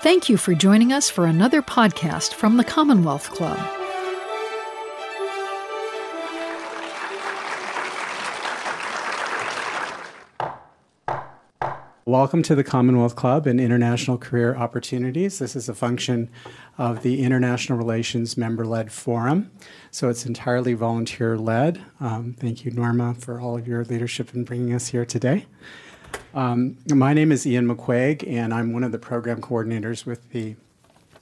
Thank you for joining us for another podcast from the Commonwealth Club. Welcome to the Commonwealth Club and International Career Opportunities. This is a function of the International Relations Member Led Forum. So it's entirely volunteer led. Um, thank you, Norma, for all of your leadership in bringing us here today. Um, my name is Ian McQuaig, and I'm one of the program coordinators with the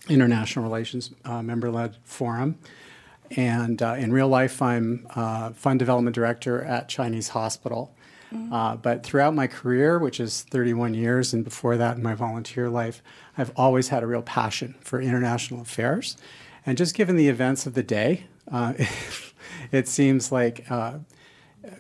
International Relations uh, Member Led Forum. And uh, in real life, I'm uh, Fund Development Director at Chinese Hospital. Mm-hmm. Uh, but throughout my career, which is 31 years, and before that in my volunteer life, I've always had a real passion for international affairs. And just given the events of the day, uh, it seems like uh,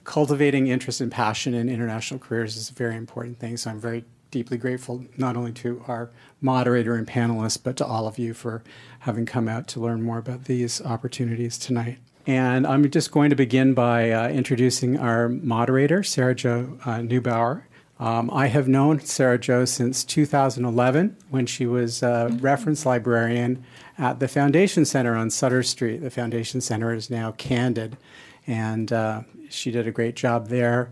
cultivating interest and passion in international careers is a very important thing. So I'm very deeply grateful not only to our moderator and panelists, but to all of you for having come out to learn more about these opportunities tonight. And I'm just going to begin by uh, introducing our moderator, Sarah Jo uh, Neubauer. Um, I have known Sarah Jo since 2011 when she was a reference librarian at the Foundation Center on Sutter Street. The Foundation Center is now Candid, and uh, she did a great job there.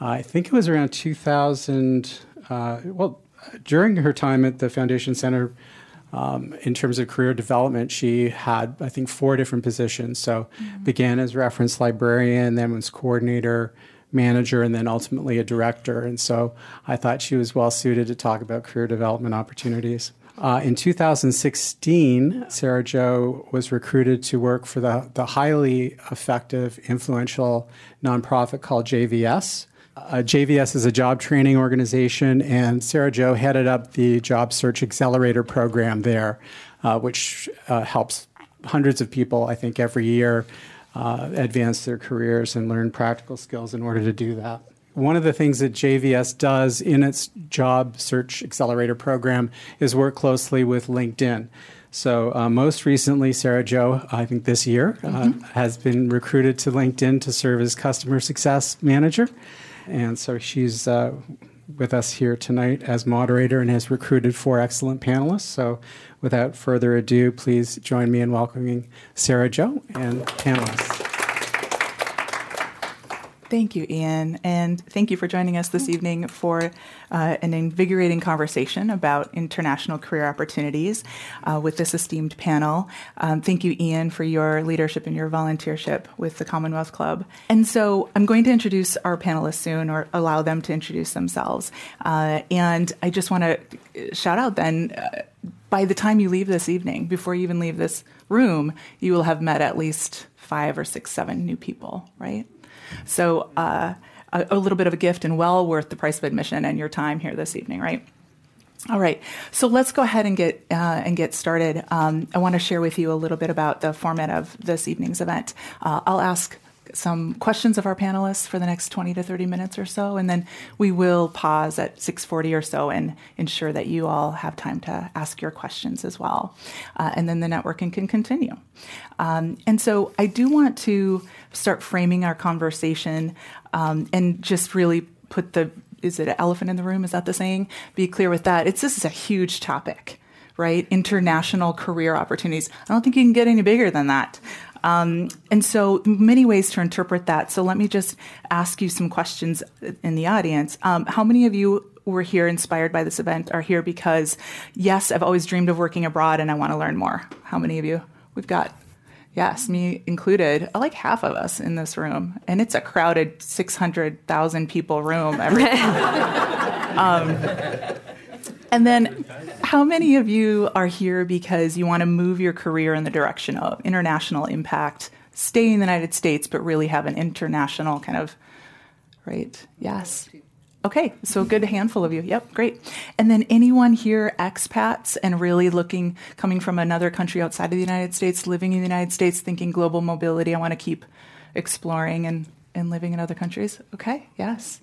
I think it was around 2000. Uh, well, during her time at the Foundation Center, um, in terms of career development, she had, I think, four different positions. So, mm-hmm. began as reference librarian, then was coordinator, manager, and then ultimately a director. And so, I thought she was well suited to talk about career development opportunities. Uh, in 2016, Sarah Jo was recruited to work for the, the highly effective, influential nonprofit called JVS, uh, JVS is a job training organization, and Sarah Jo headed up the Job Search Accelerator program there, uh, which uh, helps hundreds of people, I think, every year uh, advance their careers and learn practical skills in order to do that. One of the things that JVS does in its Job Search Accelerator program is work closely with LinkedIn. So, uh, most recently, Sarah Jo, I think this year, uh, mm-hmm. has been recruited to LinkedIn to serve as customer success manager. And so she's uh, with us here tonight as moderator and has recruited four excellent panelists. So without further ado, please join me in welcoming Sarah Jo and panelists. Thank you, Ian. And thank you for joining us this evening for uh, an invigorating conversation about international career opportunities uh, with this esteemed panel. Um, thank you, Ian, for your leadership and your volunteership with the Commonwealth Club. And so I'm going to introduce our panelists soon or allow them to introduce themselves. Uh, and I just want to shout out then uh, by the time you leave this evening, before you even leave this room, you will have met at least five or six, seven new people, right? So uh, a, a little bit of a gift and well worth the price of admission and your time here this evening, right? All right, so let's go ahead and get uh, and get started. Um, I want to share with you a little bit about the format of this evening's event. Uh, I'll ask some questions of our panelists for the next 20 to 30 minutes or so, and then we will pause at 6:40 or so and ensure that you all have time to ask your questions as well, uh, and then the networking can continue. Um, and so I do want to start framing our conversation um, and just really put the is it an elephant in the room? Is that the saying? Be clear with that. It's this is a huge topic right? International career opportunities. I don't think you can get any bigger than that. Um, and so, many ways to interpret that. So, let me just ask you some questions in the audience. Um, how many of you were here inspired by this event are here because, yes, I've always dreamed of working abroad and I want to learn more? How many of you? We've got, yes, me included, like half of us in this room. And it's a crowded 600,000 people room. Every, um, and then, how many of you are here because you want to move your career in the direction of international impact, stay in the United States, but really have an international kind of, right? Yes. Okay, so a good handful of you. Yep, great. And then anyone here expats and really looking, coming from another country outside of the United States, living in the United States, thinking global mobility, I want to keep exploring and, and living in other countries? Okay, yes.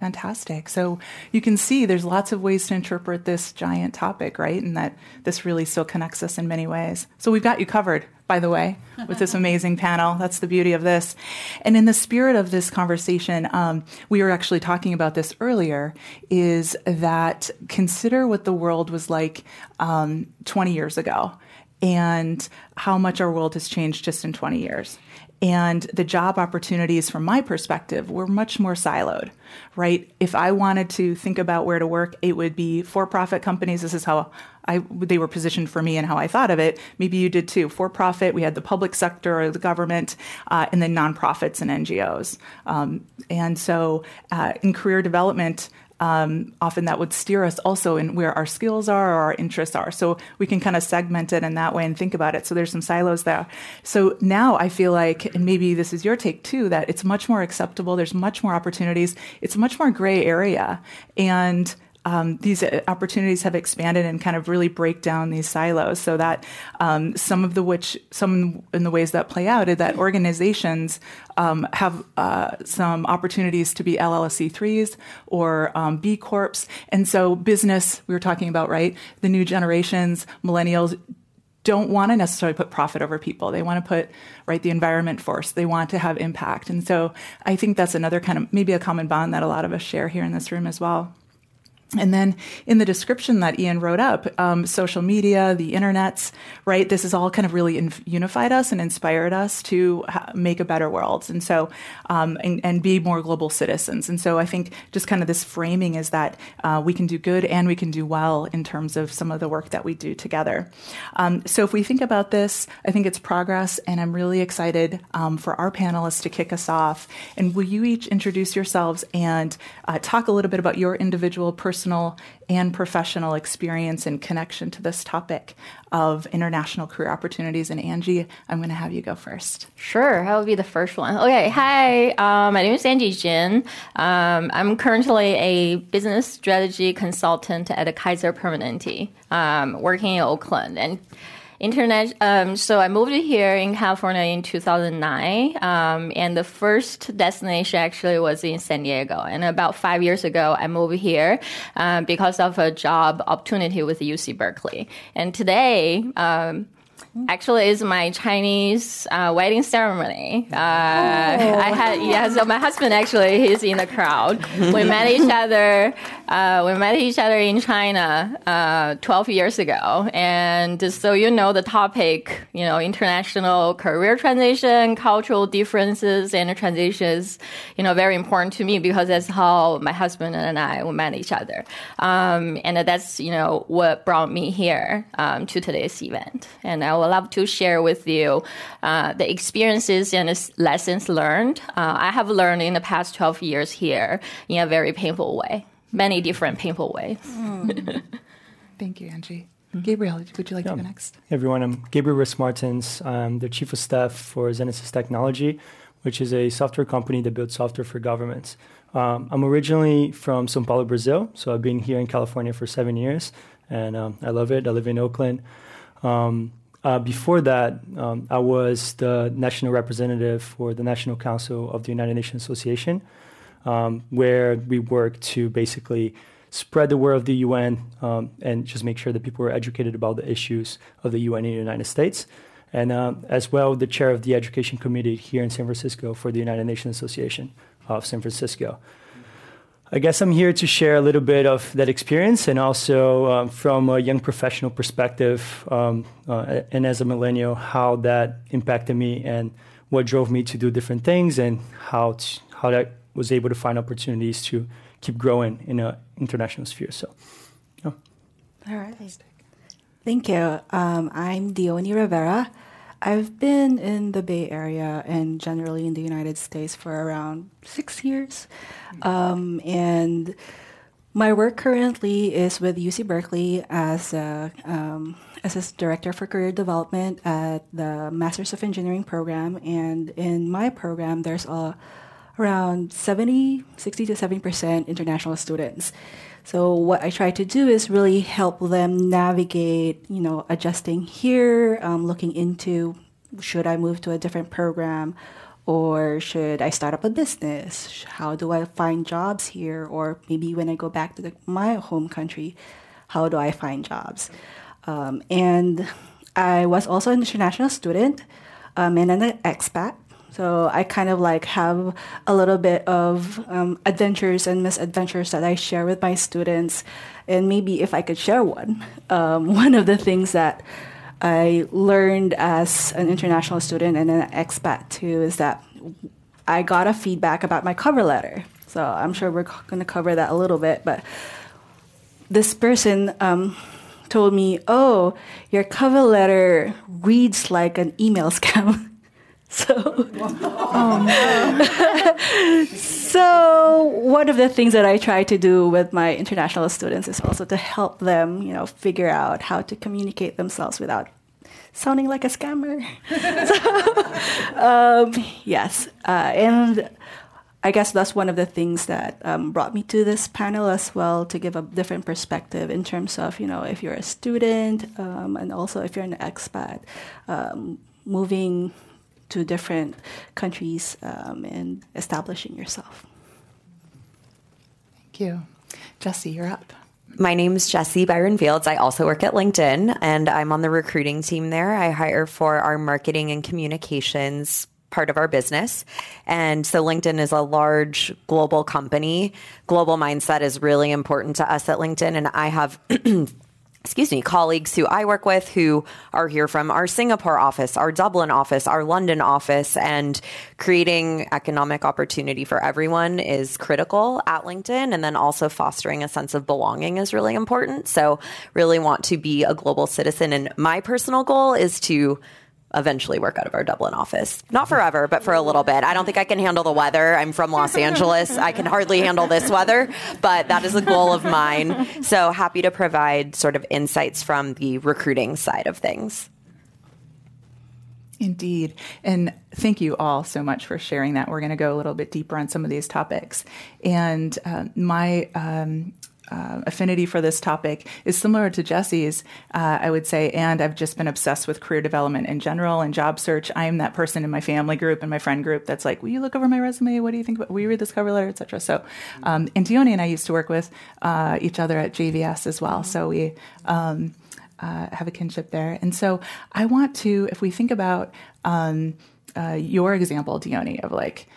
Fantastic. So you can see there's lots of ways to interpret this giant topic, right? And that this really still connects us in many ways. So we've got you covered, by the way, with this amazing panel. That's the beauty of this. And in the spirit of this conversation, um, we were actually talking about this earlier, is that consider what the world was like um, 20 years ago and how much our world has changed just in 20 years. And the job opportunities, from my perspective, were much more siloed, right? If I wanted to think about where to work, it would be for profit companies. This is how I, they were positioned for me and how I thought of it. Maybe you did too. For profit, we had the public sector or the government, uh, and then nonprofits and NGOs. Um, and so uh, in career development, um, often that would steer us also in where our skills are or our interests are. So we can kind of segment it in that way and think about it. So there's some silos there. So now I feel like, and maybe this is your take too, that it's much more acceptable. There's much more opportunities. It's much more gray area. And um, these opportunities have expanded and kind of really break down these silos so that um, some of the which some in the ways that play out is that organizations um, have uh, some opportunities to be L3Cs or um, B Corps. And so business, we were talking about, right? The new generations, millennials, don't want to necessarily put profit over people. They want to put right the environment first. They want to have impact. And so I think that's another kind of maybe a common bond that a lot of us share here in this room as well. And then in the description that Ian wrote up, um, social media, the internets, right? This has all kind of really unified us and inspired us to ha- make a better world, and so um, and, and, be more global citizens. And so I think just kind of this framing is that uh, we can do good and we can do well in terms of some of the work that we do together. Um, so if we think about this, I think it's progress, and I'm really excited um, for our panelists to kick us off. And will you each introduce yourselves and uh, talk a little bit about your individual personal personal and professional experience and connection to this topic of international career opportunities. And Angie, I'm going to have you go first. Sure, I will be the first one. Okay, hi, uh, my name is Angie Jin. Um, I'm currently a business strategy consultant at a Kaiser Permanente, um, working in Oakland. And internet. Um, so I moved here in California in 2009, um, and the first destination actually was in San Diego. And about five years ago, I moved here um, because of a job opportunity with UC Berkeley. And today, um, Actually, it's my Chinese uh, wedding ceremony. Uh, oh. I had yeah. So my husband actually he's in the crowd. We met each other. Uh, we met each other in China uh, 12 years ago, and so you know the topic. You know, international career transition, cultural differences, and transitions. You know, very important to me because that's how my husband and I we met each other, um, and that's you know what brought me here um, to today's event. And I will would love to share with you uh, the experiences and lessons learned. Uh, I have learned in the past 12 years here in a very painful way, many different painful ways. Mm. Thank you, Angie. Gabriel, would you like yeah. to go next? Hey everyone, I'm Gabriel Riss Martins. I'm the Chief of Staff for Zenesys Technology, which is a software company that builds software for governments. Um, I'm originally from Sao Paulo, Brazil, so I've been here in California for seven years, and um, I love it. I live in Oakland. Um, uh, before that, um, I was the national representative for the National Council of the United Nations Association, um, where we work to basically spread the word of the UN um, and just make sure that people are educated about the issues of the UN in the United States. And uh, as well, the chair of the Education Committee here in San Francisco for the United Nations Association of San Francisco. I guess I'm here to share a little bit of that experience and also um, from a young professional perspective um, uh, and as a millennial, how that impacted me and what drove me to do different things and how, to, how I was able to find opportunities to keep growing in an international sphere. So, yeah. All right. Thank you. Um, I'm Dione Rivera. I've been in the Bay Area and generally in the United States for around six years. Um, and my work currently is with UC Berkeley as a, um, as a director for career development at the Masters of Engineering program. And in my program, there's a, around 70, 60 to 70% international students. So what I try to do is really help them navigate, you know, adjusting here, um, looking into should I move to a different program, Or should I start up a business? How do I find jobs here? Or maybe when I go back to the, my home country, how do I find jobs? Um, and I was also an international student um, and an expat. So I kind of like have a little bit of um, adventures and misadventures that I share with my students. And maybe if I could share one, um, one of the things that I learned as an international student and an expat too is that I got a feedback about my cover letter. So I'm sure we're going to cover that a little bit, but this person um, told me, "Oh, your cover letter reads like an email scam." So, oh, so one of the things that I try to do with my international students is also to help them, you know, figure out how to communicate themselves without sounding like a scammer. so, um, yes, uh, and I guess that's one of the things that um, brought me to this panel as well to give a different perspective in terms of you know if you're a student um, and also if you're an expat um, moving to different countries um, and establishing yourself. Thank you, Jesse. You're up. My name is Jesse Byron Fields. I also work at LinkedIn and I'm on the recruiting team there. I hire for our marketing and communications part of our business. And so LinkedIn is a large global company. Global mindset is really important to us at LinkedIn. And I have excuse me, colleagues who I work with who are here from our Singapore office, our Dublin office, our London office, and creating economic opportunity for everyone is critical at LinkedIn. And then also fostering a sense of belonging is really important. So, really want to be a global citizen. And my personal goal is to eventually work out of our Dublin office. Not forever, but for a little bit. I don't think I can handle the weather. I'm from Los Angeles. I can hardly handle this weather, but that is a goal of mine. So happy to provide sort of insights from the recruiting side of things. Indeed. And thank you all so much for sharing that. We're going to go a little bit deeper on some of these topics. And uh, my um, uh, affinity for this topic is similar to Jesse's, uh, I would say, and I've just been obsessed with career development in general and job search. I am that person in my family group and my friend group that's like, "Will you look over my resume? What do you think? About, will you read this cover letter, etc." So, um, and and I used to work with uh, each other at JVS as well, so we. Um, uh, have a kinship there, and so I want to, if we think about um, uh, your example, Dione, of like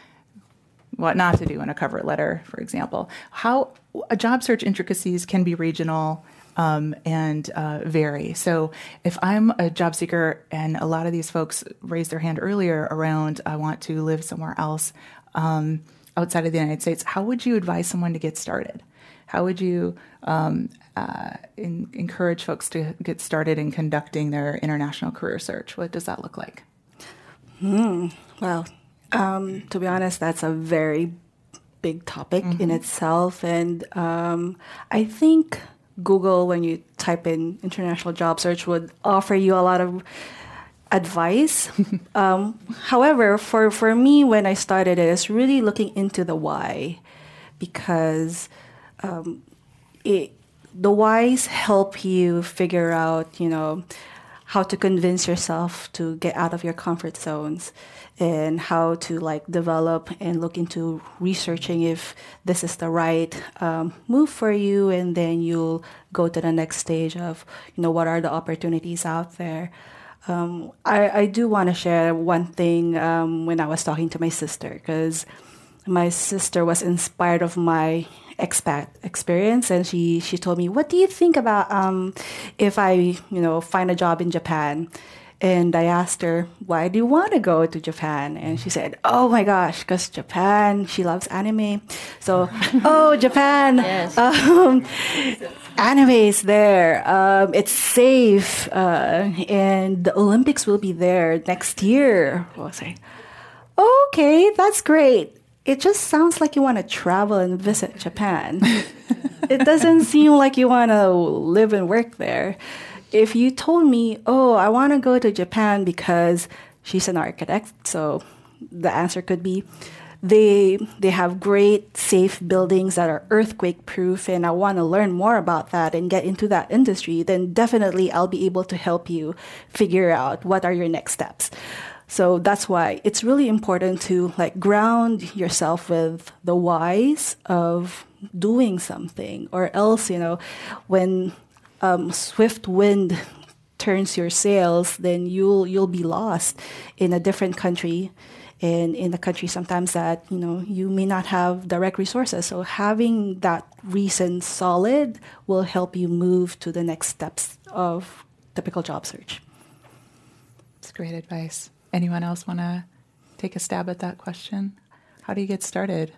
what not to do in a cover letter, for example. How a job search intricacies can be regional um, and uh, vary. So if I'm a job seeker, and a lot of these folks raised their hand earlier around, I want to live somewhere else um, outside of the United States, how would you advise someone to get started? How would you um, uh, in, encourage folks to get started in conducting their international career search? What does that look like? Hmm. Well, um, to be honest, that's a very big topic mm-hmm. in itself. And um, I think Google, when you type in international job search, would offer you a lot of advice. um, however, for, for me, when I started it, it's really looking into the why because um, it, the whys help you figure out, you know, how to convince yourself to get out of your comfort zones and how to like develop and look into researching if this is the right um, move for you and then you'll go to the next stage of you know what are the opportunities out there. Um, I, I do want to share one thing um, when i was talking to my sister because my sister was inspired of my expat experience and she she told me what do you think about um, if i you know find a job in japan and I asked her, why do you want to go to Japan? And she said, oh my gosh, because Japan, she loves anime. So, oh, Japan, yes. um, anime is there. Um, it's safe. Uh, and the Olympics will be there next year. I was like, okay, that's great. It just sounds like you want to travel and visit Japan. it doesn't seem like you want to live and work there if you told me, oh, I want to go to Japan because she's an architect, so the answer could be they they have great safe buildings that are earthquake proof and I want to learn more about that and get into that industry, then definitely I'll be able to help you figure out what are your next steps. So that's why it's really important to like ground yourself with the whys of doing something, or else, you know, when um, swift wind turns your sails, then you'll you'll be lost in a different country and in a country sometimes that you know you may not have direct resources. So having that reason solid will help you move to the next steps of typical job search. It's great advice. Anyone else want to take a stab at that question? How do you get started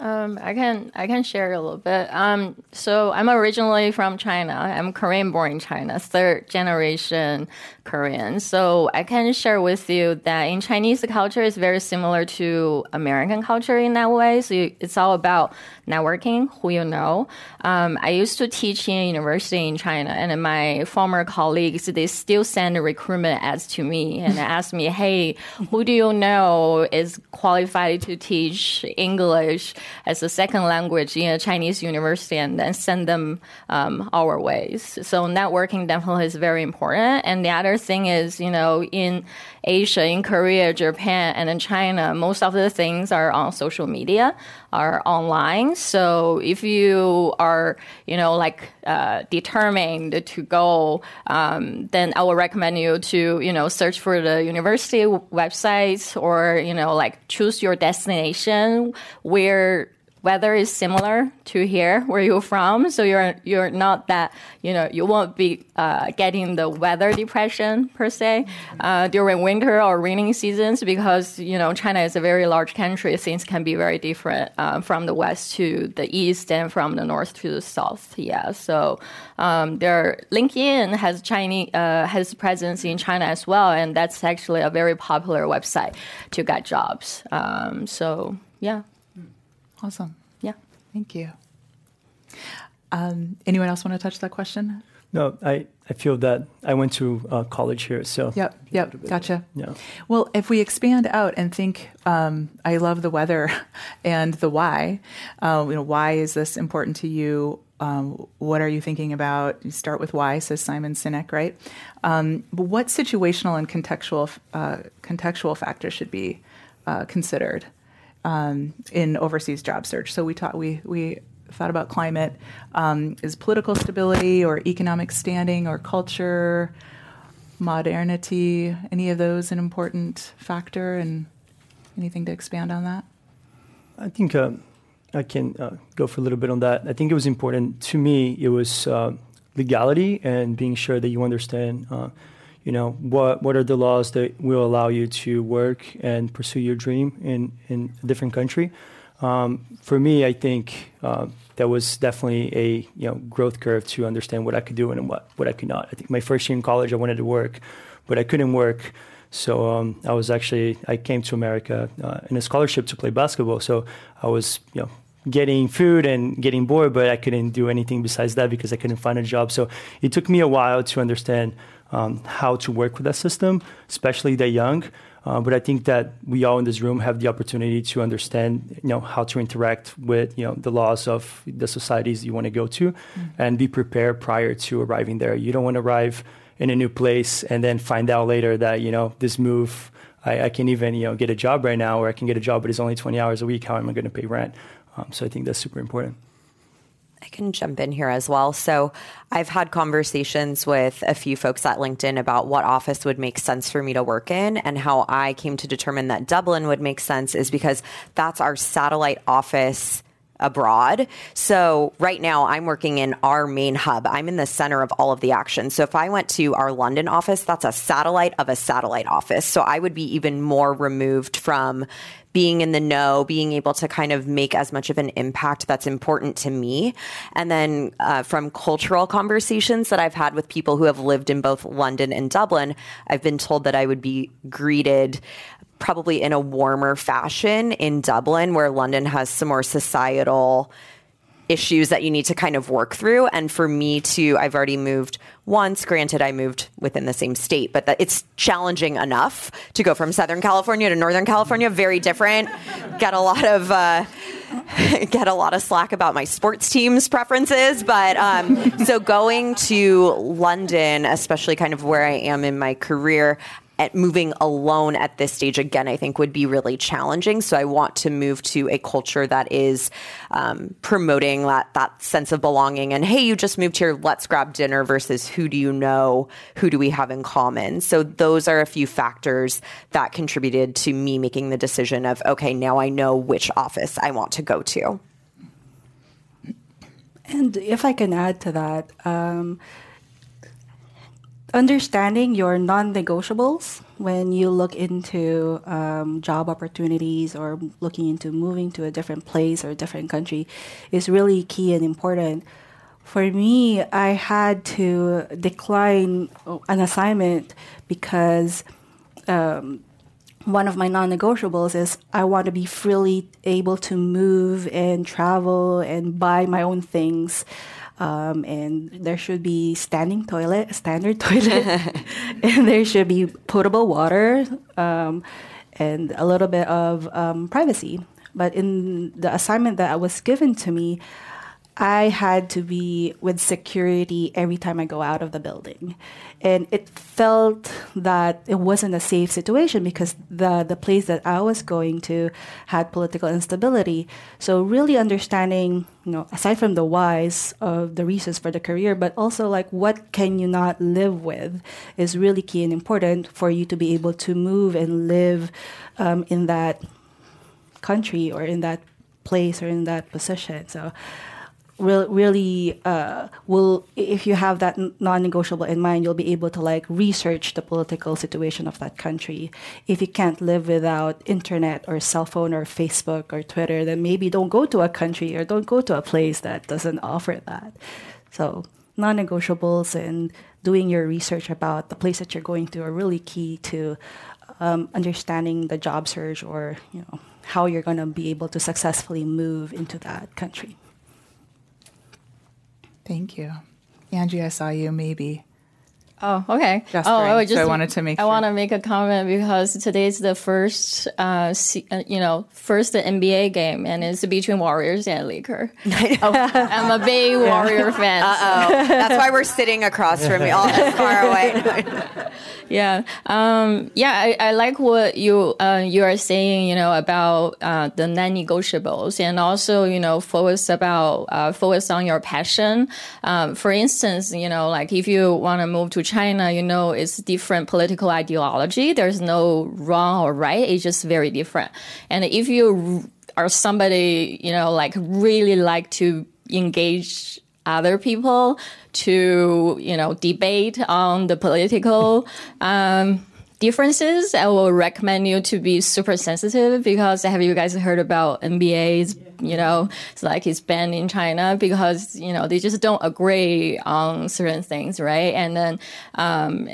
um, I can I can share a little bit. Um, so I'm originally from China. I'm Korean born in China, third generation Korean. So I can share with you that in Chinese the culture is very similar to American culture in that way. So it's all about networking, who you know. Um, I used to teach in a university in China, and my former colleagues they still send recruitment ads to me and ask me, "Hey, who do you know is qualified to teach English?" As a second language in a Chinese university and then send them um, our ways. So networking definitely is very important. And the other thing is, you know, in Asia, in Korea, Japan, and in China, most of the things are on social media, are online. So if you are, you know, like uh, determined to go, um, then I would recommend you to, you know, search for the university websites or, you know, like choose your destination where weather is similar to here where you're from, so you're you're not that you know you won't be uh, getting the weather depression per se uh, during winter or raining seasons because you know China is a very large country. Things can be very different uh, from the west to the east and from the north to the south. Yeah, so um, there LinkedIn has Chinese uh, has presence in China as well, and that's actually a very popular website to get jobs. Um, so yeah. Awesome. Yeah. Thank you. Um, anyone else want to touch that question? No, I, I feel that I went to uh, college here, so. Yep, yep, gotcha. Yeah. Well, if we expand out and think, um, I love the weather and the why. Uh, you know, why is this important to you? Um, what are you thinking about? You start with why, says Simon Sinek, right? Um, but what situational and contextual uh, contextual factors should be uh, considered? Um, in overseas job search. So we taught we we thought about climate um, is political stability or economic standing or culture, modernity. Any of those an important factor, and anything to expand on that? I think uh, I can uh, go for a little bit on that. I think it was important to me. It was uh, legality and being sure that you understand uh, you know what what are the laws that will allow you to work and pursue your dream in in a different country? Um, for me i think uh, that was definitely a you know growth curve to understand what i could do and what what i could not. I think my first year in college i wanted to work but i couldn't work. So um, i was actually i came to america uh, in a scholarship to play basketball. So i was you know getting food and getting bored, but I couldn't do anything besides that because I couldn't find a job. So it took me a while to understand how to work with that system, especially the young. Uh, but I think that we all in this room have the opportunity to understand, you know, how to interact with, you know, the laws of the societies you want to go to, mm-hmm. and be prepared prior to arriving there. You don't want to arrive in a new place and then find out later that, you know, this move, I, I can even, you know, get a job right now, or I can get a job, but it's only 20 hours a week. How am I going to pay rent? Um, so I think that's super important. I can jump in here as well. So, I've had conversations with a few folks at LinkedIn about what office would make sense for me to work in, and how I came to determine that Dublin would make sense is because that's our satellite office abroad. So right now I'm working in our main hub. I'm in the center of all of the action. So if I went to our London office, that's a satellite of a satellite office. So I would be even more removed from being in the know, being able to kind of make as much of an impact that's important to me. And then uh, from cultural conversations that I've had with people who have lived in both London and Dublin, I've been told that I would be greeted probably in a warmer fashion in Dublin, where London has some more societal issues that you need to kind of work through. And for me to, I've already moved once. Granted, I moved within the same state, but that it's challenging enough to go from Southern California to Northern California. Very different. Get a lot of. Uh, get a lot of slack about my sports team's preferences, but um, so going to London, especially kind of where I am in my career, at moving alone at this stage again i think would be really challenging. So i want to move to a culture that is um, promoting that, that sense of belonging and hey you just moved here. Let's grab dinner versus who do you know? Who do we have in common? So those are a few factors that contributed to me making the decision of okay now i know which office i want to go to. And if i can add to that um, understanding your non-negotiables when you look into um, job opportunities or looking into moving to a different place or a different country is really key and important. For me i had to decline an assignment because um, one of my non-negotiables is i want to be freely able to move and travel and buy my own things um, and there should be standing toilet, standard toilet, and there should be potable water um, and a little bit of um, privacy. But in the assignment that was given to me, I had to be with security every time I go out of the building. And it felt that it wasn't a safe situation because the, the place that I was going to had political instability. So really understanding, you know, aside from the whys of the reasons for the career, but also like what can you not live with is really key and important for you to be able to move and live um, in that country or in that place or in that position. So Re- really uh, will if you have that non-negotiable in mind you'll be able to like research the political situation of that country. If you can't live without internet or cell phone or facebook or twitter then maybe don't go to a country or don't go to a place that doesn't offer that. So non-negotiables and doing your research about the place that you're going to are really key to um, understanding the job search or you know how you're going to be able to successfully move into that country Thank you. Angie, I saw you maybe. Oh, okay. Just oh, I, just, so I wanted to make. I sure. want to make a comment because today is the first, uh, you know, first NBA game, and it's between Warriors and Laker. oh, I'm a big Warrior fan. Uh oh, that's why we're sitting across from you, all far away. yeah, um, yeah. I, I, like what you uh, you are saying. You know about uh, the non-negotiables, and also you know focus about uh, focus on your passion. Um, for instance, you know, like if you want to move to China, you know, it's different political ideology. There's no wrong or right. It's just very different. And if you are somebody, you know, like really like to engage other people to, you know, debate on the political, um, differences, I will recommend you to be super sensitive because have you guys heard about NBA's, you know, it's like it's banned in China because, you know, they just don't agree on certain things, right? And then, um,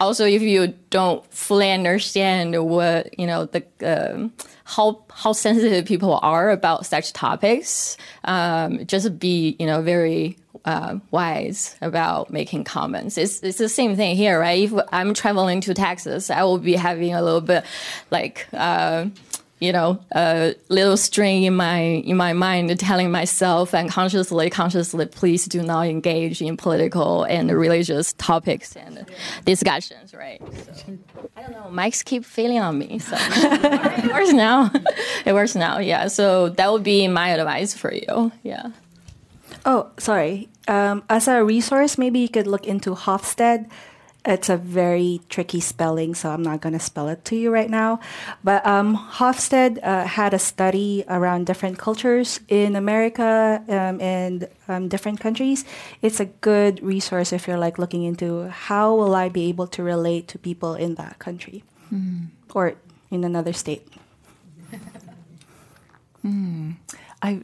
also if you don't fully understand what, you know, the, uh, how how sensitive people are about such topics. Um, just be you know very uh, wise about making comments. It's it's the same thing here, right? If I'm traveling to Texas, I will be having a little bit like. Uh, you know, a little string in my in my mind telling myself unconsciously, consciously, consciously, please do not engage in political and religious topics and discussions, right? So, I don't know. Mics keep failing on me, so it works now. it works now, yeah. So that would be my advice for you, yeah. Oh, sorry. Um, as a resource, maybe you could look into Hofstede it's a very tricky spelling, so I'm not going to spell it to you right now. But um, Hofstede uh, had a study around different cultures in America um, and um, different countries. It's a good resource if you're like looking into how will I be able to relate to people in that country mm. or in another state. mm. I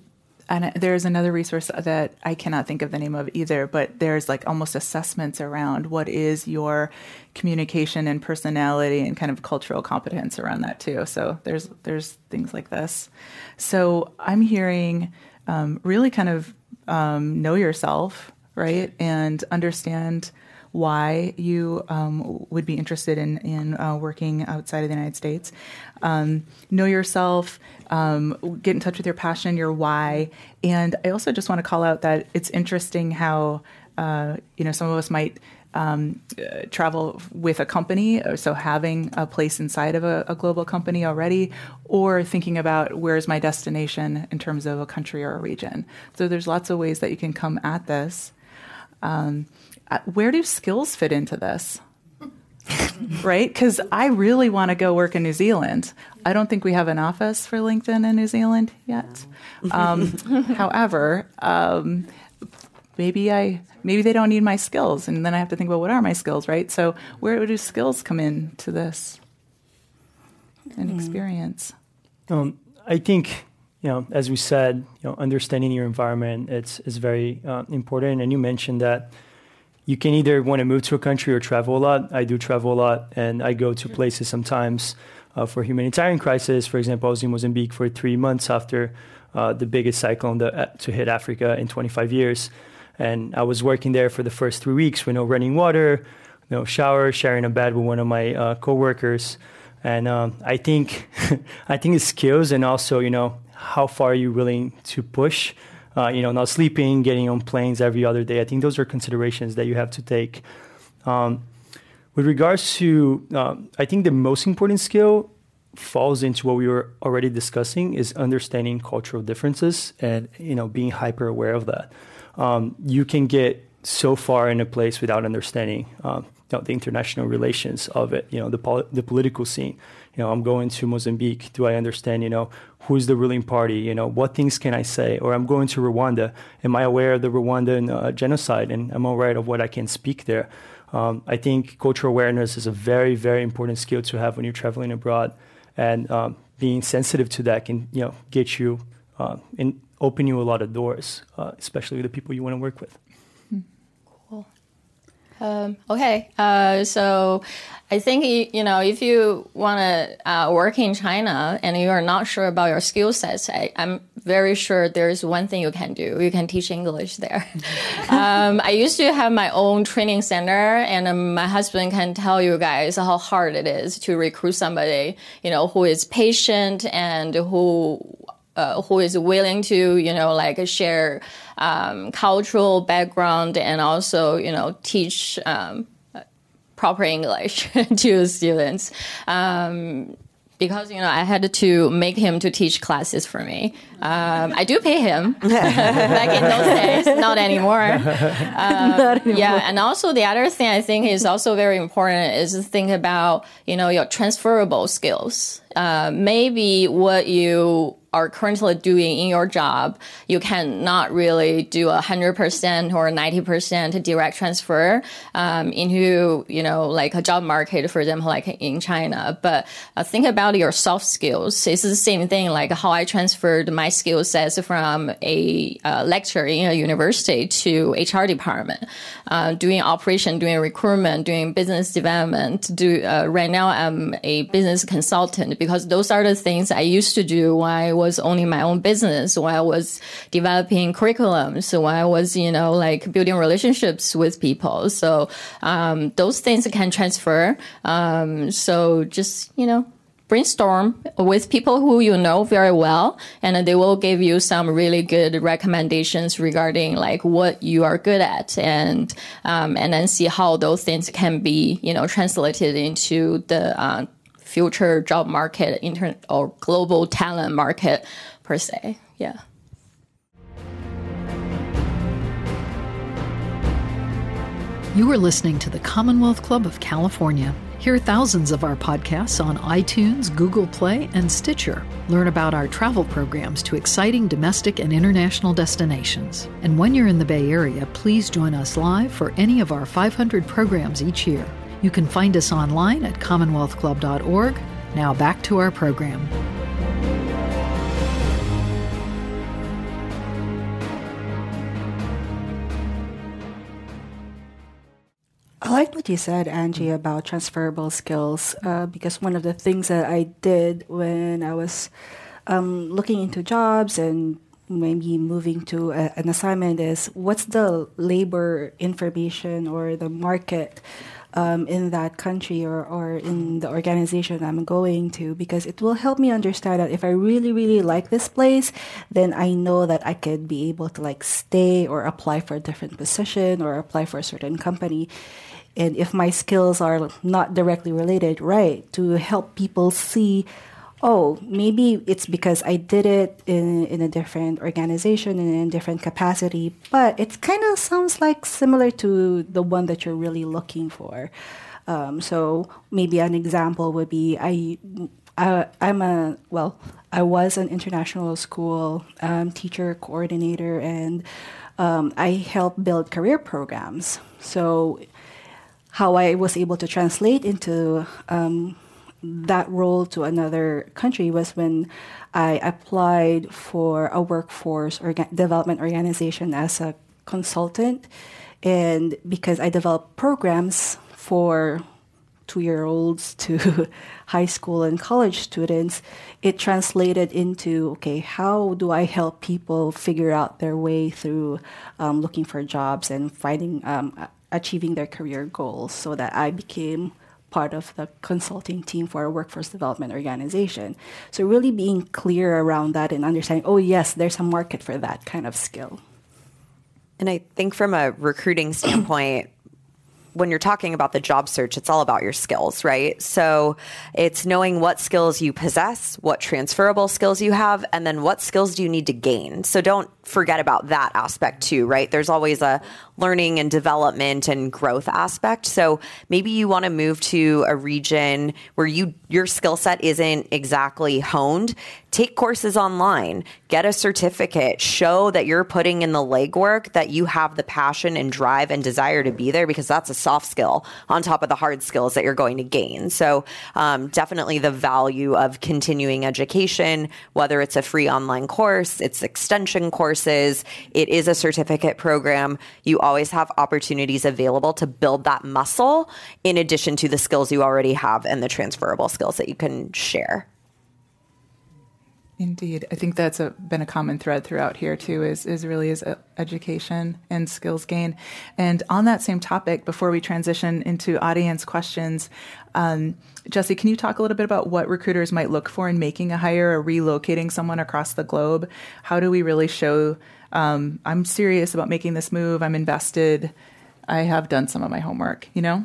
and there's another resource that I cannot think of the name of either, but there's like almost assessments around what is your communication and personality and kind of cultural competence around that too. So there's there's things like this. So I'm hearing um, really kind of um, know yourself, right, and understand why you um, would be interested in in uh, working outside of the United States. Um, know yourself, um, get in touch with your passion, your why, and I also just want to call out that it's interesting how uh, you know, some of us might um, uh, travel with a company, so having a place inside of a, a, global company already, or thinking about where's my destination in terms of a country or a region. So there's lots of ways that you can come at this. Um, where do skills fit into this? right? Because I really want to go work in New Zealand. I don't think we have an office for LinkedIn in New Zealand yet. Um, however, um, maybe I maybe they don't need my skills, and then I have to think, well, what are my skills, right? So where do skills come into this and mm. experience? Um, I think you know, as we said, you know, understanding your environment it's is very uh, important. And you mentioned that you can either want to move to a country or travel a lot. I do travel a lot, and I go to places sometimes uh, for humanitarian crisis. For example, I was in Mozambique for three months after uh, the biggest cyclone to, uh, to hit Africa in 25 years, and I was working there for the first three weeks with no running water, no shower, sharing a bed with one of my uh, coworkers. And um, I think, I think it's skills and also, you know, how far are you willing to push uh, you know, not sleeping, getting on planes every other day. I think those are considerations that you have to take. Um, with regards to, um, I think the most important skill falls into what we were already discussing is understanding cultural differences and you know being hyper aware of that. Um, you can get so far in a place without understanding um, you know, the international relations of it. You know the pol- the political scene. You know, I'm going to Mozambique. Do I understand? You know, who's the ruling party? You know, what things can I say? Or I'm going to Rwanda. Am I aware of the Rwandan uh, genocide? And am I aware of what I can speak there? Um, I think cultural awareness is a very, very important skill to have when you're traveling abroad, and um, being sensitive to that can, you know, get you uh, and open you a lot of doors, uh, especially with the people you want to work with. Um, okay, uh, so I think you know if you want to uh, work in China and you are not sure about your skill sets, I, am very sure there's one thing you can do. You can teach English there. um, I used to have my own training center, and um, my husband can tell you guys how hard it is to recruit somebody you know who is patient and who uh, who is willing to, you know, like share um, cultural background and also, you know, teach um, proper English to students. Um, because you know I had to make him to teach classes for me. Um, I do pay him back in those days, not anymore. Um, not anymore. Yeah, and also the other thing I think is also very important is to think about you know your transferable skills. Uh, maybe what you are currently doing in your job, you cannot really do a hundred percent or ninety percent direct transfer um, into you know like a job market, for example, like in China. But uh, think about your soft skills. It's the same thing like how I transferred my skill sets from a uh, lecturer in a university to HR department, uh, doing operation, doing recruitment, doing business development. Do uh, right now I'm a business consultant because those are the things I used to do when I was was owning my own business, when I was developing curriculums, when I was, you know, like building relationships with people. So um, those things can transfer. Um, so just, you know, brainstorm with people who you know very well and they will give you some really good recommendations regarding like what you are good at and um, and then see how those things can be you know translated into the uh, future job market, internet or global talent market per se. Yeah. You are listening to the Commonwealth Club of California. Hear thousands of our podcasts on iTunes, Google Play, and Stitcher. Learn about our travel programs to exciting domestic and international destinations. And when you're in the Bay Area, please join us live for any of our 500 programs each year. You can find us online at commonwealthclub.org. Now back to our program. I liked what you said, Angie, about transferable skills uh, because one of the things that I did when I was um, looking into jobs and maybe moving to a, an assignment is what's the labor information or the market um, in that country or, or in the organization I'm going to because it will help me understand that if I really, really like this place, then I know that I could be able to like stay or apply for a different position or apply for a certain company. And if my skills are not directly related, right, to help people see oh, maybe it's because I did it in, in a different organization and in a different capacity, but it kind of sounds like similar to the one that you're really looking for. Um, so maybe an example would be I, I I'm a well I was an international school um, teacher coordinator and um, I help build career programs. So how I was able to translate into um, that role to another country was when I applied for a workforce orga- development organization as a consultant. And because I developed programs for two year olds to high school and college students, it translated into okay, how do I help people figure out their way through um, looking for jobs and finding, um, achieving their career goals so that I became part of the consulting team for a workforce development organization. So really being clear around that and understanding, oh yes, there's a market for that kind of skill. And I think from a recruiting standpoint, when you're talking about the job search, it's all about your skills, right? So it's knowing what skills you possess, what transferable skills you have, and then what skills do you need to gain. So don't forget about that aspect too, right? There's always a learning and development and growth aspect. So maybe you want to move to a region where you your skill set isn't exactly honed. Take courses online, get a certificate, show that you're putting in the legwork, that you have the passion and drive and desire to be there because that's a soft skill on top of the hard skills that you're going to gain. So um, definitely the value of continuing education, whether it's a free online course, it's extension courses, it is a certificate program. You always have opportunities available to build that muscle in addition to the skills you already have and the transferable skills that you can share. Indeed, I think that's a, been a common thread throughout here too. Is is really is uh, education and skills gain. And on that same topic, before we transition into audience questions, um, Jesse, can you talk a little bit about what recruiters might look for in making a hire or relocating someone across the globe? How do we really show um, I'm serious about making this move. I'm invested. I have done some of my homework, you know?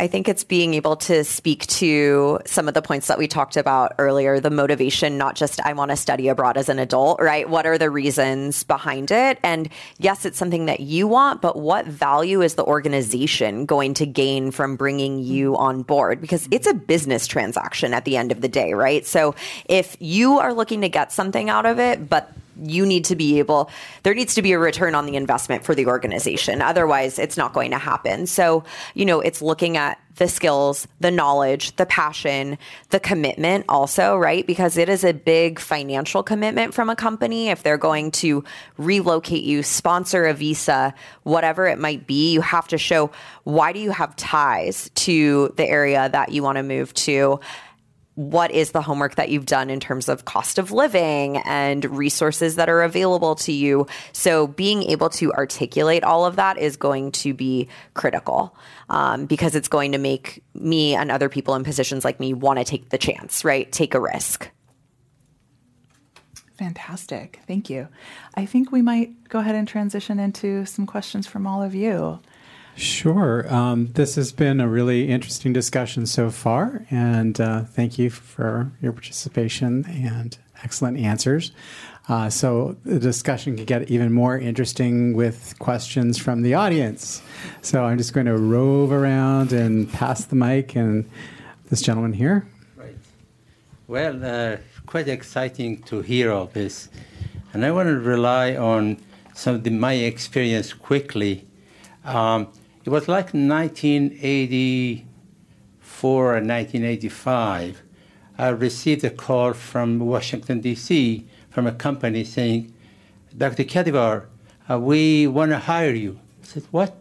I think it's being able to speak to some of the points that we talked about earlier the motivation, not just I want to study abroad as an adult, right? What are the reasons behind it? And yes, it's something that you want, but what value is the organization going to gain from bringing you on board? Because it's a business transaction at the end of the day, right? So if you are looking to get something out of it, but you need to be able there needs to be a return on the investment for the organization. Otherwise it's not going to happen. So you know it's looking at the skills the knowledge the passion the commitment also right? Because it is a big financial commitment from a company. If they're going to relocate you sponsor a visa whatever it might be you have to show why do you have ties to the area that you want to move to what is the homework that you've done in terms of cost of living and resources that are available to you. So, being able to articulate all of that is going to be critical um, because it's going to make me and other people in positions like me want to take the chance, right? Take a risk. Fantastic. Thank you. I think we might go ahead and transition into some questions from all of you. Sure. Um, this has been a really interesting discussion so far, and uh, thank you for your participation and excellent answers. Uh, so the discussion can get even more interesting with questions from the audience. So I'm just going to rove around and pass the mic, and this gentleman here. Right. Well, uh, quite exciting to hear all this, and I want to rely on some of the, my experience quickly. Um, it was like 1984 or 1985. I received a call from Washington, D.C., from a company saying, Dr. Kadivar, uh, we want to hire you. I said, What?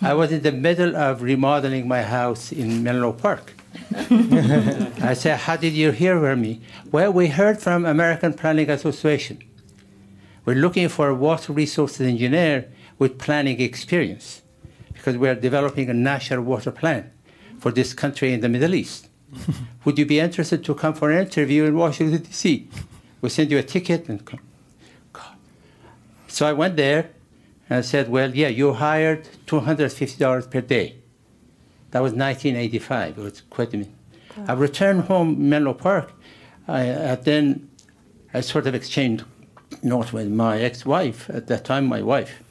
I was in the middle of remodeling my house in Menlo Park. I said, How did you hear from me? Well, we heard from American Planning Association. We're looking for a water resources engineer with planning experience because we are developing a national water plan for this country in the Middle East. Would you be interested to come for an interview in Washington, D.C.? We'll send you a ticket and come. So I went there and I said, Well, yeah, you hired $250 per day. That was 1985. It was quite a minute. I returned home, Menlo Park. I, I then I sort of exchanged notes with my ex-wife at that time, my wife.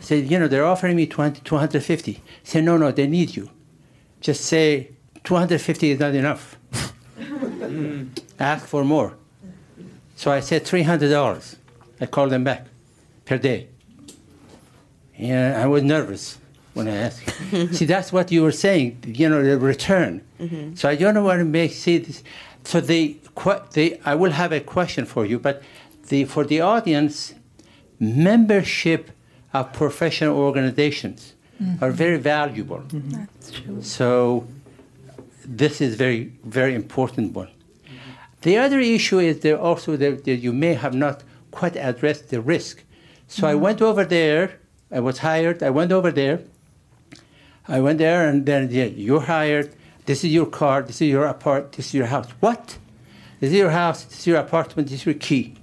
Said, you know, they're offering me 20, 250. I said, no, no, they need you. Just say 250 is not enough. Ask for more. So I said $300. I called them back per day. And I was nervous when I asked. see, that's what you were saying, you know, the return. Mm-hmm. So I don't want to make see this. So they, they, I will have a question for you, but the, for the audience, membership of professional organizations mm-hmm. are very valuable. Mm-hmm. That's true. So this is very, very important one. The other issue is there also that, that you may have not quite addressed the risk. So I mm-hmm. went over there. I was hired. I went over there. I went there, and then yeah, you're hired. This is your car. This is your apartment. This is your house. What? This is your house. This is your apartment. This is your key.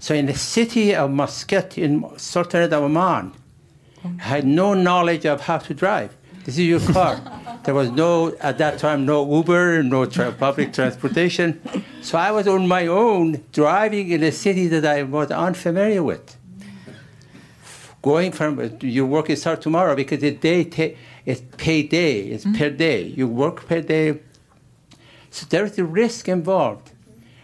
So in the city of Muscat in Sultanate of Oman, I had no knowledge of how to drive. This is your car. there was no, at that time, no Uber, no tra- public transportation. So I was on my own driving in a city that I was unfamiliar with. Going from, your work is start tomorrow because the day ta- it's payday, it's mm-hmm. per day. You work per day. So there's a risk involved.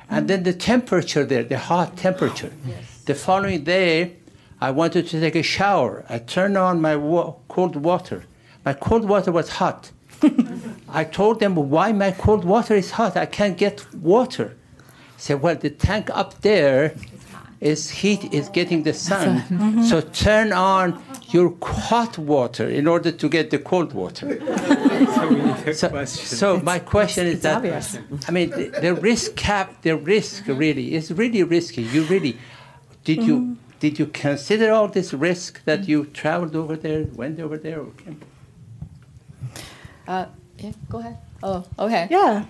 And then the temperature there, the hot temperature. Yes. The following day, I wanted to take a shower. I turned on my wa- cold water. My cold water was hot. I told them why my cold water is hot. I can't get water. Said, well, the tank up there is heat is getting the sun. Mm-hmm. So turn on your hot water in order to get the cold water. so, so, my question is that obvious. I mean the, the, risk cap, the risk really is really risky. You really did you mm. did you consider all this risk that you traveled over there, went over there, or came? Uh, yeah, go ahead. Oh, okay. Yeah,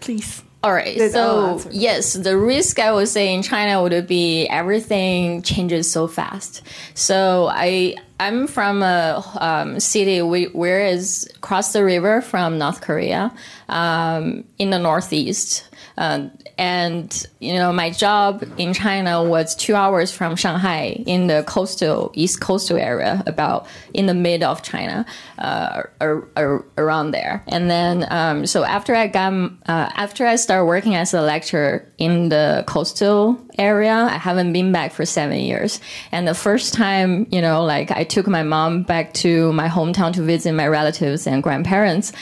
please. All right. so yes, the risk I would say in China would be everything changes so fast. So I I'm from a um, city where is across the river from North Korea, um, in the northeast. Uh, and you know, my job in China was two hours from Shanghai in the coastal east coastal area, about in the mid of China, uh, around there. And then, um, so after I got uh, after I started working as a lecturer in the coastal area, I haven't been back for seven years. And the first time, you know, like I took my mom back to my hometown to visit my relatives and grandparents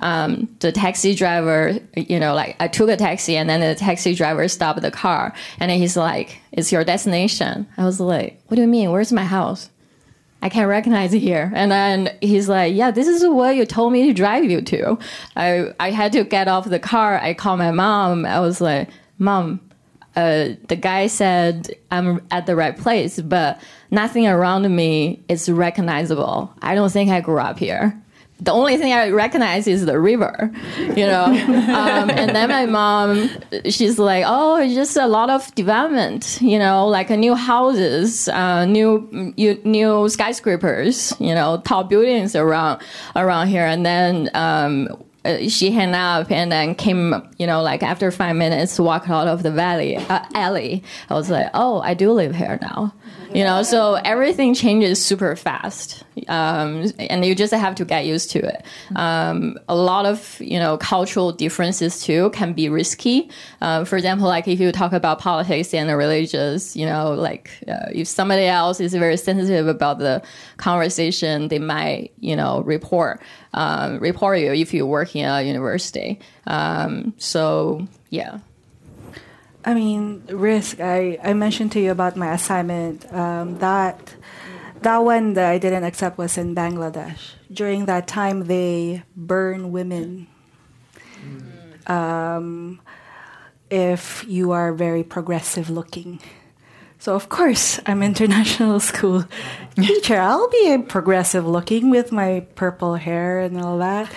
um, the taxi driver, you know, like I took a taxi and then the taxi driver stopped the car and he's like, it's your destination. I was like, what do you mean? Where's my house? I can't recognize it here. And then he's like, yeah, this is where you told me to drive you to. I, I had to get off the car. I called my mom. I was like, mom, uh, the guy said I'm at the right place, but nothing around me is recognizable. I don't think I grew up here the only thing I recognize is the river, you know. um, and then my mom, she's like, "Oh, it's just a lot of development, you know, like new houses, uh, new new skyscrapers, you know, tall buildings around around here." And then um, uh, she hung up and then came, you know, like after five minutes, walked out of the valley uh, alley. I was like, "Oh, I do live here now." you know so everything changes super fast um, and you just have to get used to it um, a lot of you know cultural differences too can be risky uh, for example like if you talk about politics and the religious you know like uh, if somebody else is very sensitive about the conversation they might you know report um, report you if you work in a university um, so yeah I mean, risk. I, I mentioned to you about my assignment. Um, that that one that I didn't accept was in Bangladesh. During that time, they burn women. Um, if you are very progressive looking. So of course, I'm international school teacher. I'll be progressive looking with my purple hair and all that.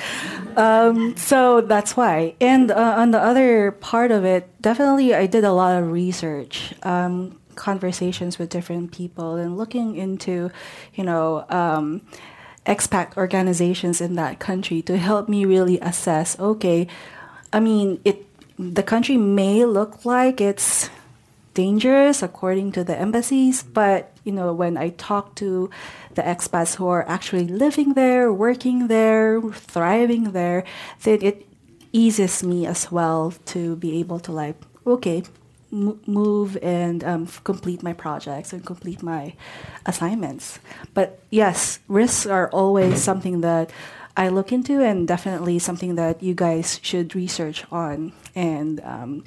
Um, so that's why. And uh, on the other part of it, definitely I did a lot of research, um, conversations with different people, and looking into, you know. Um, expat organizations in that country to help me really assess okay i mean it the country may look like it's dangerous according to the embassies, but you know when I talk to the expats who are actually living there, working there, thriving there, then it eases me as well to be able to like okay move and um, complete my projects and complete my assignments. But yes, risks are always something that I look into and definitely something that you guys should research on and um,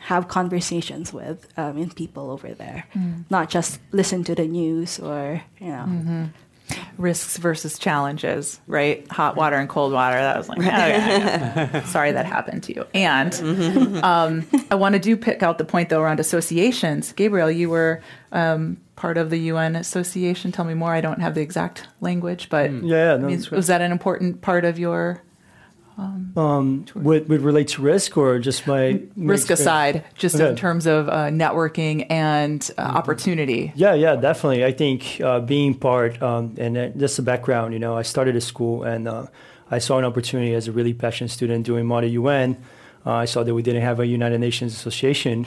have conversations with um, in people over there, mm. not just listen to the news or you know. Mm-hmm. Risks versus challenges, right? Hot water and cold water. That was like, oh, yeah, yeah. sorry that happened to you. And mm-hmm. um, I want to do pick out the point though around associations. Gabriel, you were um, part of the UN association. Tell me more. I don't have the exact language, but mm. yeah, no, was that an important part of your um, um, would, would relate to risk or just my, risk experience? aside, just okay. in terms of uh, networking and uh, mm-hmm. opportunity. Yeah, yeah, definitely. I think uh, being part um, and uh, just the background. You know, I started a school and uh, I saw an opportunity as a really passionate student doing Model UN. Uh, I saw that we didn't have a United Nations Association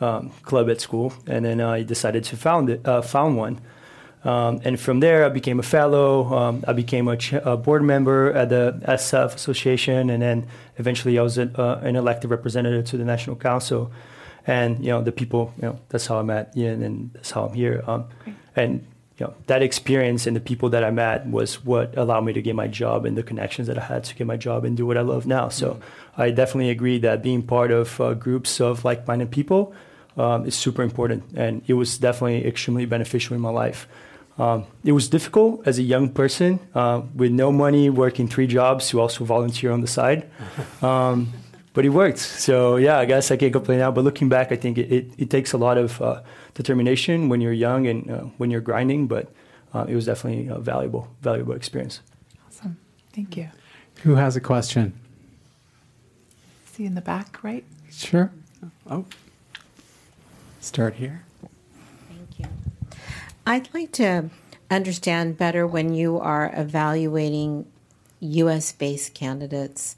um, club at school, and then I decided to found it, found one. Um, and from there, I became a fellow. Um, I became a, ch- a, board member at the SF Association, and then eventually I was a, uh, an elected representative to the National Council. And you know, the people, you know, that's how I met Ian, and that's how I'm here. Um, and you know, that experience and the people that I met was what allowed me to get my job and the connections that I had to get my job and do what I love now. So mm-hmm. I definitely agree that being part of uh, groups of like-minded people um, is super important, and it was definitely extremely beneficial in my life. Um, it was difficult as a young person uh, with no money, working three jobs to also volunteer on the side. Um, but it worked. So yeah, I guess I can't complain now. But looking back, I think it, it, it takes a lot of uh, determination when you're young and uh, when you're grinding. But uh, it was definitely a valuable, valuable experience. Awesome. Thank you. Who has a question? See in the back, right? Sure. Oh, start here. I'd like to understand better when you are evaluating U.S. based candidates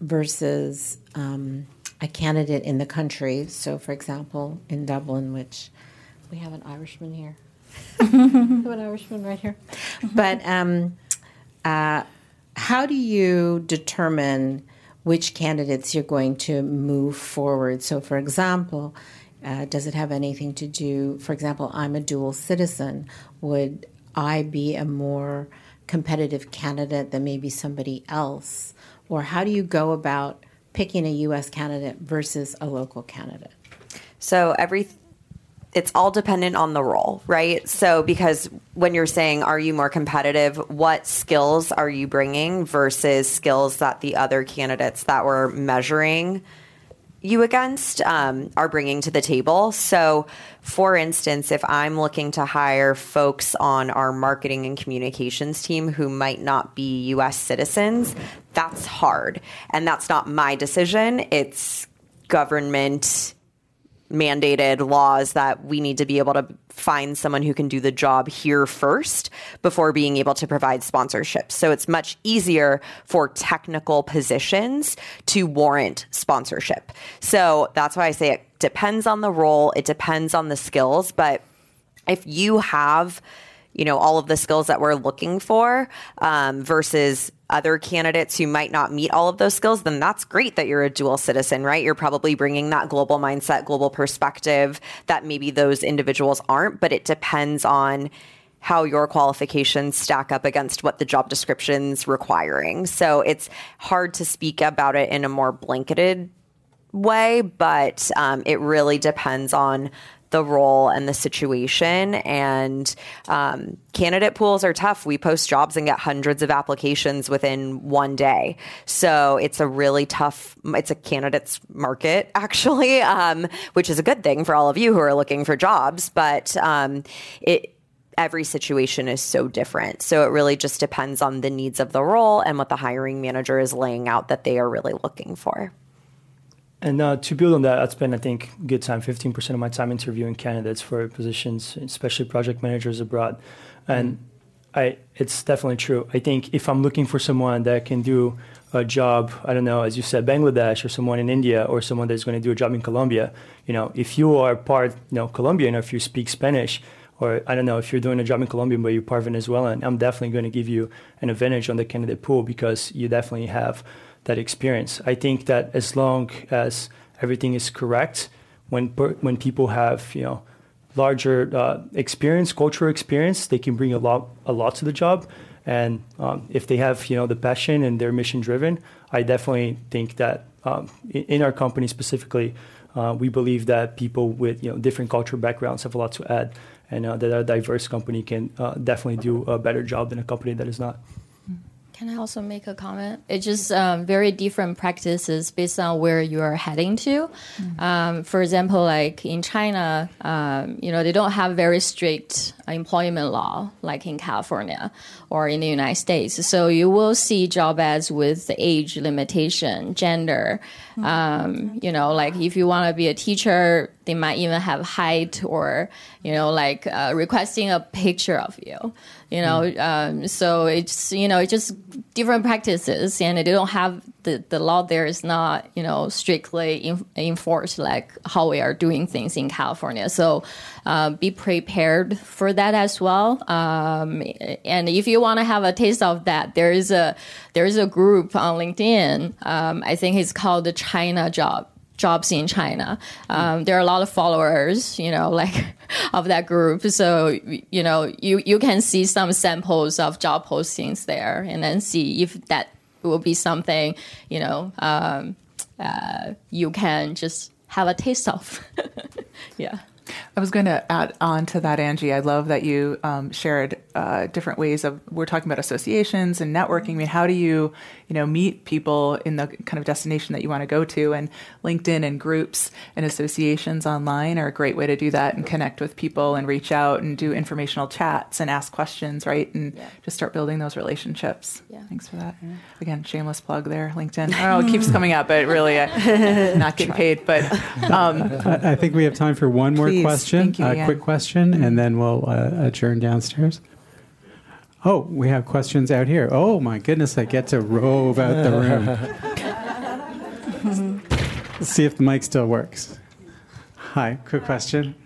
versus um, a candidate in the country. So, for example, in Dublin, which we have an Irishman here. we have an Irishman right here. But um, uh, how do you determine which candidates you're going to move forward? So, for example, uh, does it have anything to do, for example, I'm a dual citizen. Would I be a more competitive candidate than maybe somebody else? Or how do you go about picking a U.S. candidate versus a local candidate? So every it's all dependent on the role, right? So because when you're saying are you more competitive, what skills are you bringing versus skills that the other candidates that were measuring you against um, are bringing to the table. So, for instance, if I'm looking to hire folks on our marketing and communications team who might not be US citizens, that's hard. And that's not my decision, it's government mandated laws that we need to be able to find someone who can do the job here first before being able to provide sponsorship. So it's much easier for technical positions to warrant sponsorship. So that's why I say it depends on the role, it depends on the skills, but if you have you know all of the skills that we're looking for um, versus other candidates who might not meet all of those skills, then that's great that you're a dual citizen, right? You're probably bringing that global mindset, global perspective that maybe those individuals aren't, but it depends on how your qualifications stack up against what the job description's requiring. So it's hard to speak about it in a more blanketed way, but um, it really depends on the role and the situation. And um, candidate pools are tough. We post jobs and get hundreds of applications within one day. So it's a really tough, it's a candidates market, actually, um, which is a good thing for all of you who are looking for jobs. But um, it, every situation is so different. So it really just depends on the needs of the role and what the hiring manager is laying out that they are really looking for. And uh, to build on that, I spend, I think, good time, 15% of my time interviewing candidates for positions, especially project managers abroad. And I, it's definitely true. I think if I'm looking for someone that can do a job, I don't know, as you said, Bangladesh or someone in India or someone that's going to do a job in Colombia, you know, if you are part, you know, Colombian or if you speak Spanish, or I don't know, if you're doing a job in Colombia but you're part Venezuelan, I'm definitely going to give you an advantage on the candidate pool because you definitely have – that experience. I think that as long as everything is correct, when when people have you know larger uh, experience, cultural experience, they can bring a lot a lot to the job. And um, if they have you know the passion and they're mission driven, I definitely think that um, in, our company specifically, uh, we believe that people with you know different cultural backgrounds have a lot to add, and uh, that a diverse company can uh, definitely do a better job than a company that is not. Can I also make a comment? It's just um, very different practices based on where you are heading to. Mm-hmm. Um, for example, like in China, um, you know, they don't have very strict employment law like in California or in the United States. So you will see job ads with age limitation, gender. Mm-hmm. Um, you know, like if you want to be a teacher, they might even have height or, you know, like uh, requesting a picture of you you know mm. um, so it's you know it's just different practices and they don't have the, the law there is not you know strictly in, enforced like how we are doing things in california. So uh, be prepared for that as well. Um, and if you want to have a taste of that there is a there is a group on linkedin um, i think it's called the china job jobs in China. Um, there are a lot of followers, you know, like of that group. So you know, you you can see some samples of job postings there, and then see if that will be something you know um, uh, you can just have a taste of. yeah. I was going to add on to that, Angie. I love that you um, shared uh, different ways of. We're talking about associations and networking. I mean, how do you, you know, meet people in the kind of destination that you want to go to? And LinkedIn and groups and associations online are a great way to do that and connect with people and reach out and do informational chats and ask questions, right? And yeah. just start building those relationships. Yeah. Thanks for that. Yeah. Again, shameless plug there, LinkedIn. I know it keeps coming up, but really, uh, not getting paid. But um, I think we have time for one more Please. question, a uh, quick question, and then we'll uh, adjourn downstairs. Oh, we have questions out here. Oh my goodness, I get to rove out the room. Let's see if the mic still works. Hi, quick question.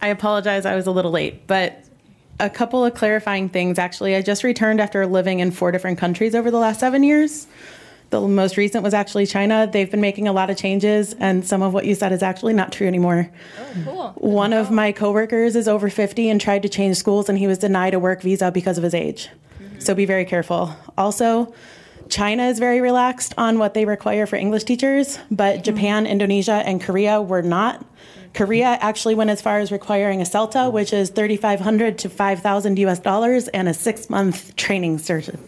I apologize, I was a little late, but a couple of clarifying things actually. I just returned after living in four different countries over the last seven years. The most recent was actually China. They've been making a lot of changes, and some of what you said is actually not true anymore. Oh, cool. One of my coworkers is over 50 and tried to change schools, and he was denied a work visa because of his age. Mm-hmm. So be very careful. Also, China is very relaxed on what they require for English teachers, but mm-hmm. Japan, Indonesia, and Korea were not. Korea actually went as far as requiring a CELTA, which is 3,500 to 5,000 US dollars, and a six month training certificate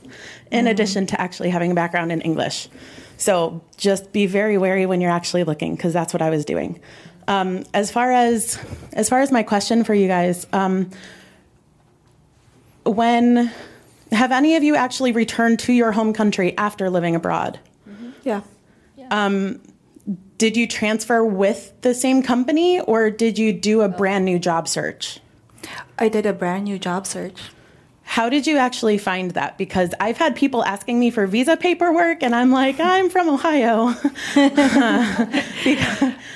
in mm-hmm. addition to actually having a background in English. So just be very wary when you're actually looking, because that's what I was doing. Um, as far as as far as my question for you guys, um, when have any of you actually returned to your home country after living abroad? Mm-hmm. Yeah. Um, did you transfer with the same company, or did you do a brand new job search? I did a brand new job search. How did you actually find that? Because I've had people asking me for visa paperwork, and I'm like, I'm from Ohio.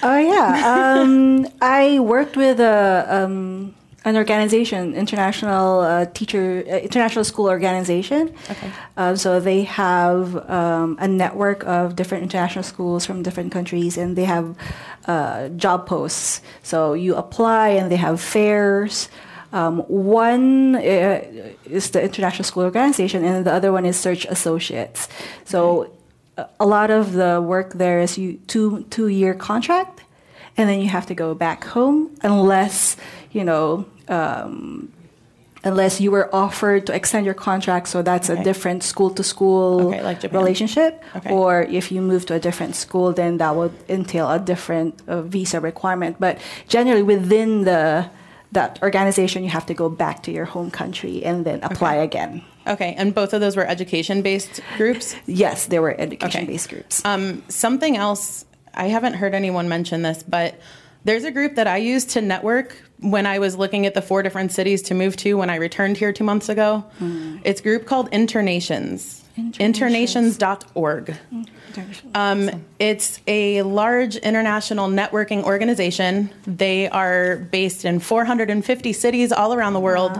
oh yeah, um, I worked with a um, an organization, international uh, teacher, uh, international school organization. Okay. Uh, so they have um, a network of different international schools from different countries, and they have uh, job posts. So you apply, and they have fairs. Um, one uh, is the International School Organization, and the other one is Search Associates. So a lot of the work there is you two two year contract, and then you have to go back home unless you know. Um, unless you were offered to extend your contract, so that's Okay. a different school to school Okay, like Japan. relationship. Okay. Or if you move to a different school, then that would entail a different uh, visa requirement. But generally, within the that organization, you have to go back to your home country and then apply Okay. again. Okay, and both of those were education based groups? Yes, there were education-based groups. Um, something else, I haven't heard anyone mention this, but there's a group that I used to network when I was looking at the four different cities to move to when I returned here two months ago. It's a group called Internations. Internations.org. Um, it's a large international networking organization. They are based in 450 cities all around the world.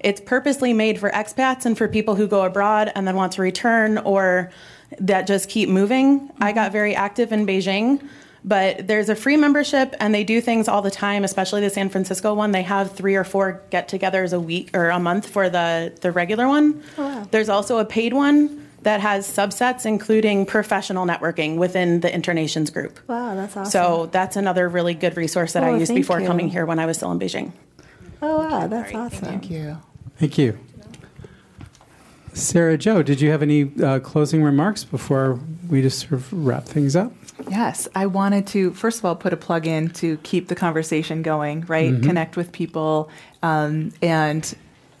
It's purposely made for expats and for people who go abroad and then want to return or that just keep moving. I got very active in Beijing. But there's a free membership, and they do things all the time. Especially the San Francisco one, they have three or four get-togethers a week or a month for the the regular one. There's also a paid one that has subsets, including professional networking within the Internations group. Wow, that's awesome. So that's another really good resource that I Oh, used before you. coming here when I was still in Beijing. oh wow, that's awesome. Thank you. Thank you. Sarah Joe, did you have any uh, closing remarks before we just sort of wrap things up? Yes, I wanted to first of all put a plug in to keep the conversation going, right? Connect with people, um, and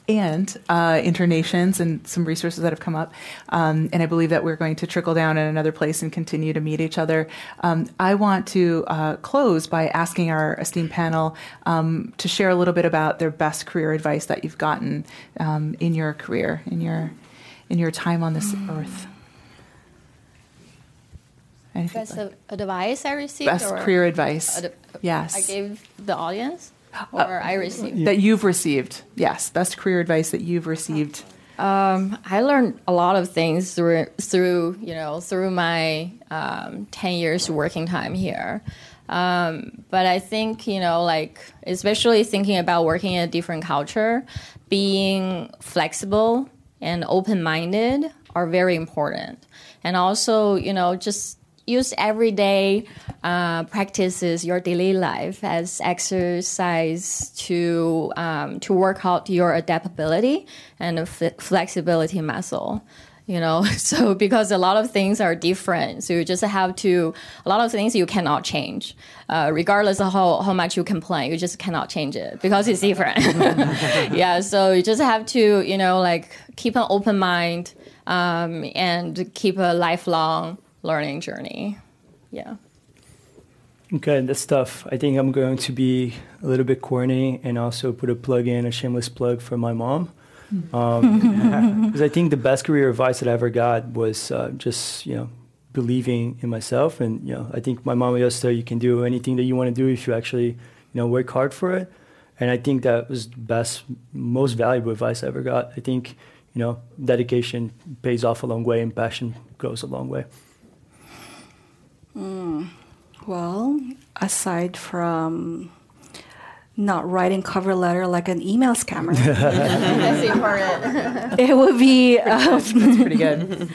and uh, internations and some resources that have come up. Um, and I believe that we're going to trickle down in another place and continue to meet each other. Um, I want to uh, close by asking our esteemed panel um, to share a little bit about their best career advice that you've gotten um, in your career, in your in your time on this earth. Anything Best like- advice I received? best career advice. ad- yes. I gave the audience or I received? that you've received. Yes, best career advice that you've received. Um, I learned a lot of things through through you know through my um, ten years working time here. Um, but I think you know like especially thinking about working in a different culture, being flexible and open minded are very important. And also you know just use everyday uh, practices your daily life as exercise to um, to work out your adaptability and flexibility muscle you know? So because a lot of things are different so you just have to a lot of things you cannot change uh, regardless of how, how much you complain you just cannot change it because it's different. Yeah so you just have to you know like keep an open mind um, and keep a lifelong learning journey yeah Okay, that's tough. I think I'm going to be a little bit corny and also put a plug in, a shameless plug for my mom. Because I think the best career advice that I ever got was uh, just, you know, believing in myself. And, you know, I think my mom always said you can do anything that you want to do if you actually, you know, work hard for it. And I think that was the best, most valuable advice I ever got. I think, you know, dedication pays off a long way and passion goes a long way. Well, aside from not writing cover letter like an email scammer, that's important it would be um, That's pretty good.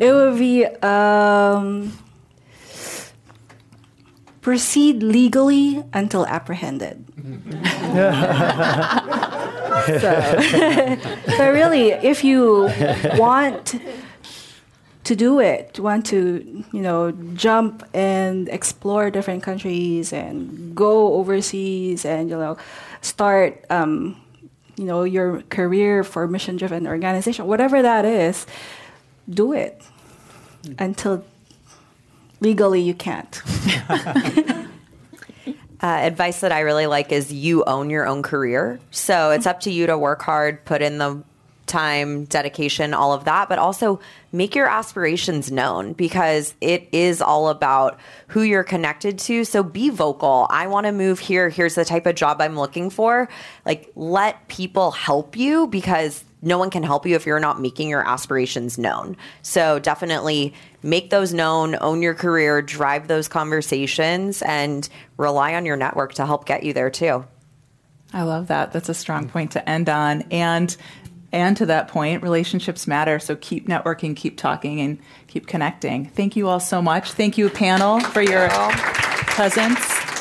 it would be um, proceed legally until apprehended. so, but really, if you want to do it, want to you know jump and explore different countries and go overseas and you know start um, you know your career for mission driven organization, whatever that is, do it. Until legally you can't. Uh, advice that I really like is you own your own career. So it's up to you to work hard, put in the time, dedication, all of that, but also make your aspirations known because it is all about who you're connected to. So be vocal. I want to move here. Here's the type of job I'm looking for. Like, let people help you because no one can help you if you're not making your aspirations known. So definitely make those known, own your career, drive those conversations, and rely on your network to help get you there too. I love that. That's a strong point to end on. And and to that point, relationships matter. So keep networking, keep talking, and keep connecting. Thank you all so much. Thank you, panel, for your presence.